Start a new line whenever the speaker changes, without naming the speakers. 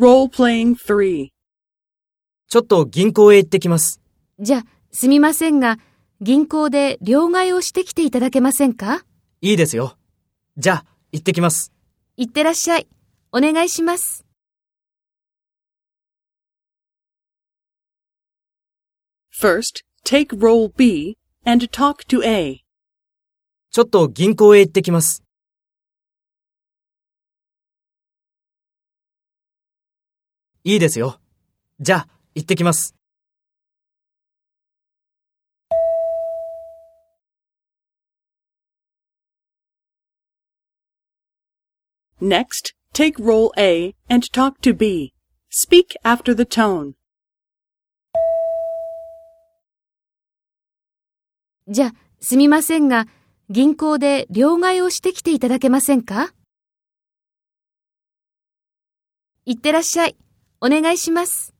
Role-playing 3.
ちょっと銀行へ行ってきます。
じゃ、すみませんが、銀行で両替をしてきていただけませんか？
いいですよ。じゃあ、行ってきます。
いってらっしゃい。お願いします。
First, take role B and talk to A.
ちょっと銀行へ行ってきます。いいですよ。じゃあ、行ってきます。
Next, take role A and talk to B. Speak after the tone.
じゃ、すみませんが、銀行で両替をしてきていただけませんか？いってらっしゃい。お願いします。